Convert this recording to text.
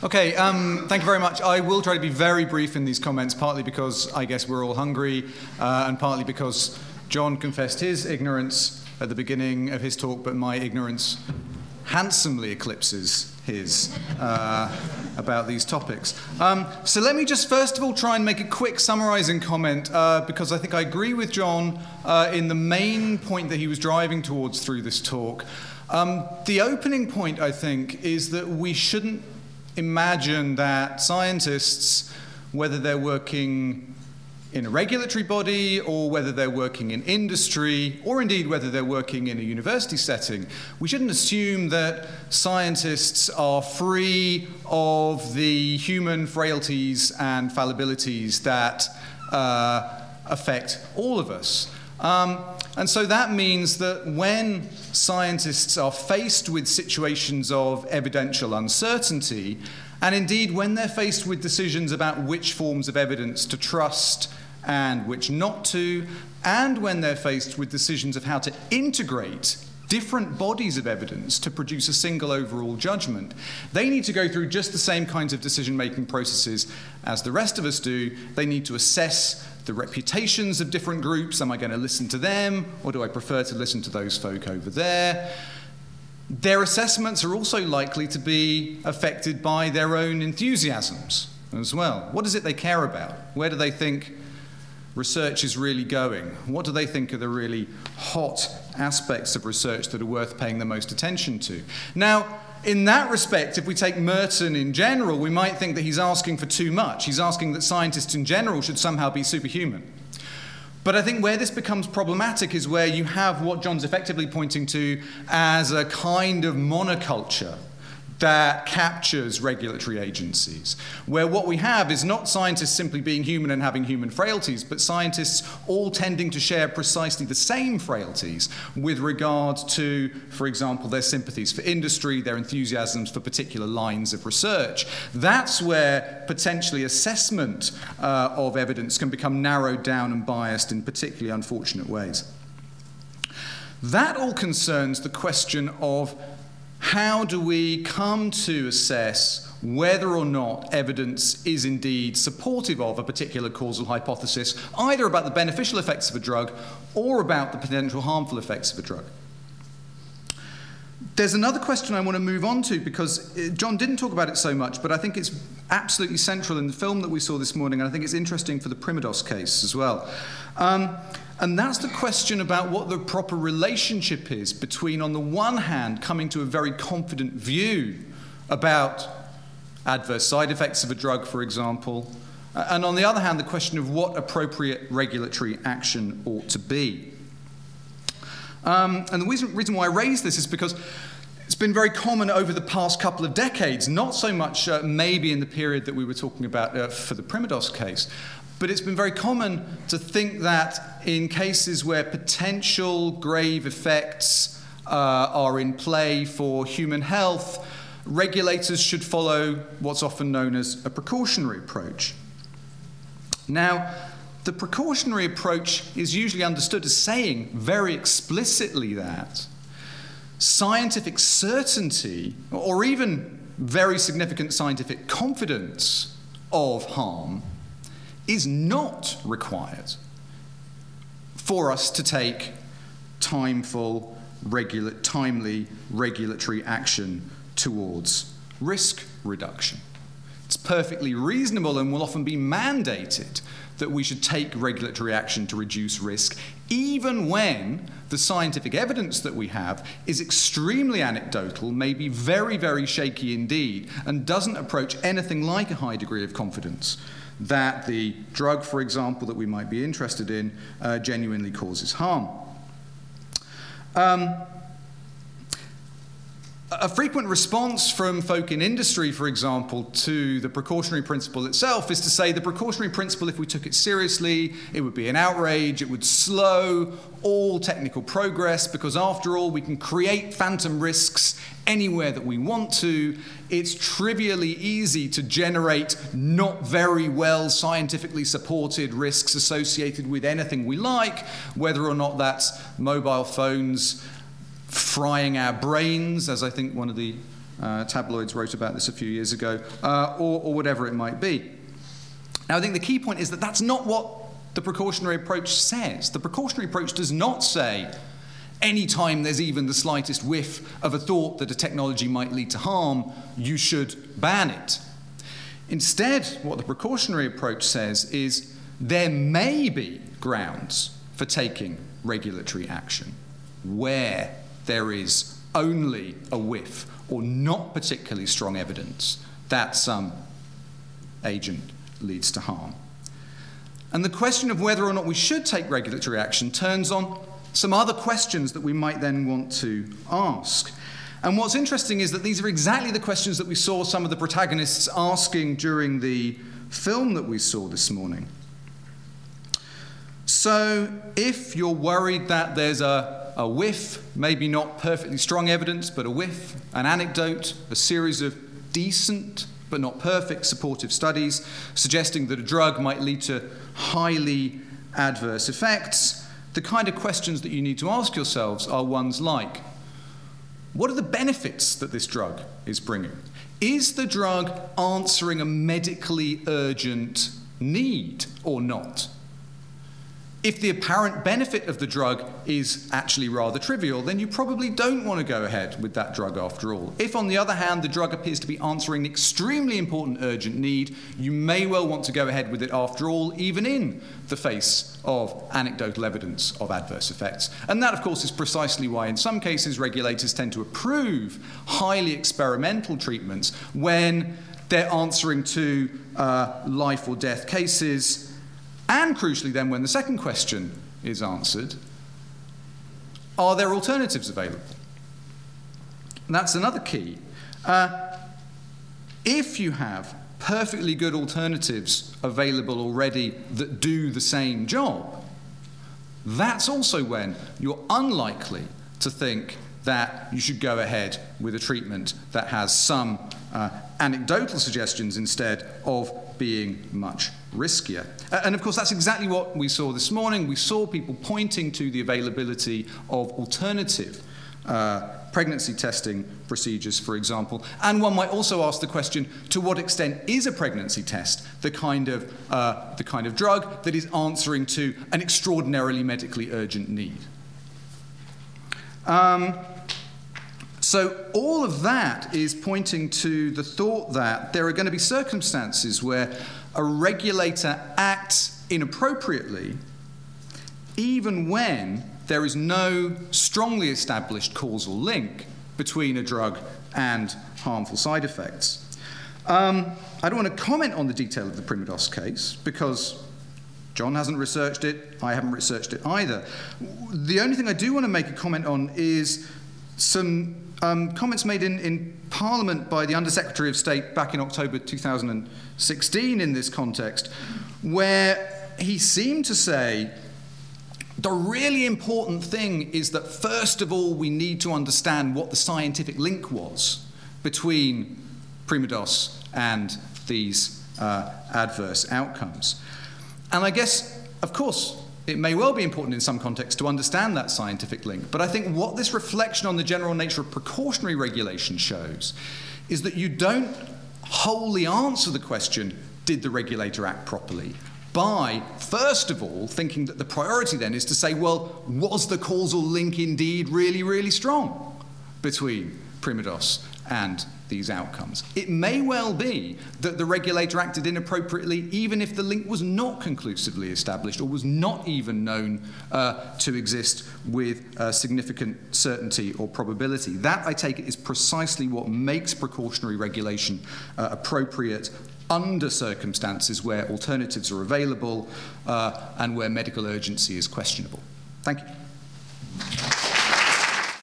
Okay, um, thank you very much. I will try to be very brief in these comments, partly because I guess we're all hungry, uh, and partly because John confessed his ignorance at the beginning of his talk, but my ignorance handsomely eclipses his uh, about these topics. Um, so let me just first of all try and make a quick summarizing comment, uh, because I think I agree with John uh, in the main point that he was driving towards through this talk. Um, the opening point, I think, is that we shouldn't imagine that scientists, whether they're working in a regulatory body or whether they're working in industry or indeed whether they're working in a university setting, we shouldn't assume that scientists are free of the human frailties and fallibilities that uh, affect all of us. Um, and so that means that when scientists are faced with situations of evidential uncertainty, and indeed when they're faced with decisions about which forms of evidence to trust and which not to, and when they're faced with decisions of how to integrate different bodies of evidence to produce a single overall judgment. They need to go through just the same kinds of decision making processes as the rest of us do. They need to assess the reputations of different groups. Am I going to listen to them, or do I prefer to listen to those folk over there? Their assessments are also likely to be affected by their own enthusiasms as well. What is it they care about? Where do they think research is really going? What do they think are the really hot aspects of research that are worth paying the most attention to? Now, in that respect, if we take Merton in general, we might think that he's asking for too much. He's asking that scientists in general should somehow be superhuman. But I think where this becomes problematic is where you have what John's effectively pointing to as a kind of monoculture that captures regulatory agencies, where what we have is not scientists simply being human and having human frailties, but scientists all tending to share precisely the same frailties with regard to, for example, their sympathies for industry, their enthusiasms for particular lines of research. That's where potentially assessment uh, of evidence can become narrowed down and biased in particularly unfortunate ways. That all concerns the question of how do we come to assess whether or not evidence is indeed supportive of a particular causal hypothesis, either about the beneficial effects of a drug or about the potential harmful effects of a drug? There's another question I want to move on to because uh, John didn't talk about it so much, but I think it's absolutely central in the film that we saw this morning, and I think it's interesting for the Primodos case as well. Um, and that's the question about what the proper relationship is between, on the one hand, coming to a very confident view about adverse side effects of a drug, for example, and on the other hand, the question of what appropriate regulatory action ought to be. Um, and the reason, reason why I raise this is because it's been very common over the past couple of decades, not so much uh, maybe in the period that we were talking about uh, for the Primodos case, but it's been very common to think that in cases where potential grave effects uh, are in play for human health, regulators should follow what's often known as a precautionary approach. Now, the precautionary approach is usually understood as saying very explicitly that scientific certainty, or even very significant scientific confidence of harm, is not required for us to take timeful, timely regulatory action towards risk reduction. It's perfectly reasonable and will often be mandated that we should take regulatory action to reduce risk, even when the scientific evidence that we have is extremely anecdotal, maybe very, very shaky indeed, and doesn't approach anything like a high degree of confidence that the drug, for example, that we might be interested in uh, genuinely causes harm. Um, a frequent response from folk in industry, for example, to the precautionary principle itself is to say the precautionary principle, if we took it seriously, it would be an outrage, it would slow all technical progress, because after all, we can create phantom risks anywhere that we want to. It's trivially easy to generate not very well scientifically supported risks associated with anything we like, whether or not that's mobile phones frying our brains, as I think one of the Uh, tabloids wrote about this a few years ago, uh, or, or whatever it might be. Now, I think the key point is that that's not what the precautionary approach says. The precautionary approach does not say, anytime there's even the slightest whiff of a thought that a technology might lead to harm, you should ban it. Instead, what the precautionary approach says is there may be grounds for taking regulatory action where there is only a whiff or not particularly strong evidence that some agent leads to harm. And the question of whether or not we should take regulatory action turns on some other questions that we might then want to ask. And what's interesting is that these are exactly the questions that we saw some of the protagonists asking during the film that we saw this morning. So, if you're worried that there's a, a whiff, maybe not perfectly strong evidence, but a whiff, an anecdote, a series of decent but not perfect supportive studies suggesting that a drug might lead to highly adverse effects, the kind of questions that you need to ask yourselves are ones like what are the benefits that this drug is bringing? Is the drug answering a medically urgent need or not? If the apparent benefit of the drug is actually rather trivial, then you probably don't want to go ahead with that drug after all. If, on the other hand, the drug appears to be answering an extremely important urgent need, you may well want to go ahead with it after all, even in the face of anecdotal evidence of adverse effects. And that, of course, is precisely why, in some cases, regulators tend to approve highly experimental treatments when they're answering to uh, life or death cases and crucially, then, when the second question is answered, are there alternatives available? And that's another key. Uh, if you have perfectly good alternatives available already that do the same job, that's also when you're unlikely to think that you should go ahead with a treatment that has some uh, anecdotal suggestions instead of being much riskier. And of course, that's exactly what we saw this morning. We saw people pointing to the availability of alternative uh, pregnancy testing procedures, for example. And one might also ask the question to what extent is a pregnancy test the kind of, uh, the kind of drug that is answering to an extraordinarily medically urgent need? Um, so, all of that is pointing to the thought that there are going to be circumstances where a regulator acts inappropriately, even when there is no strongly established causal link between a drug and harmful side effects. Um, I don't want to comment on the detail of the Primodos case because John hasn't researched it, I haven't researched it either. The only thing I do want to make a comment on is some um, comments made in, in Parliament by the Under Secretary of State back in October 2016 in this context, where he seemed to say the really important thing is that, first of all, we need to understand what the scientific link was between Primodos and these uh, adverse outcomes. And I guess, of course, it may well be important in some contexts to understand that scientific link, but I think what this reflection on the general nature of precautionary regulation shows is that you don't wholly answer the question did the regulator act properly? By, first of all, thinking that the priority then is to say, well, was the causal link indeed really, really strong between Primodos and these outcomes. It may well be that the regulator acted inappropriately even if the link was not conclusively established or was not even known uh, to exist with uh, significant certainty or probability. That, I take it, is precisely what makes precautionary regulation uh, appropriate under circumstances where alternatives are available uh, and where medical urgency is questionable. Thank you.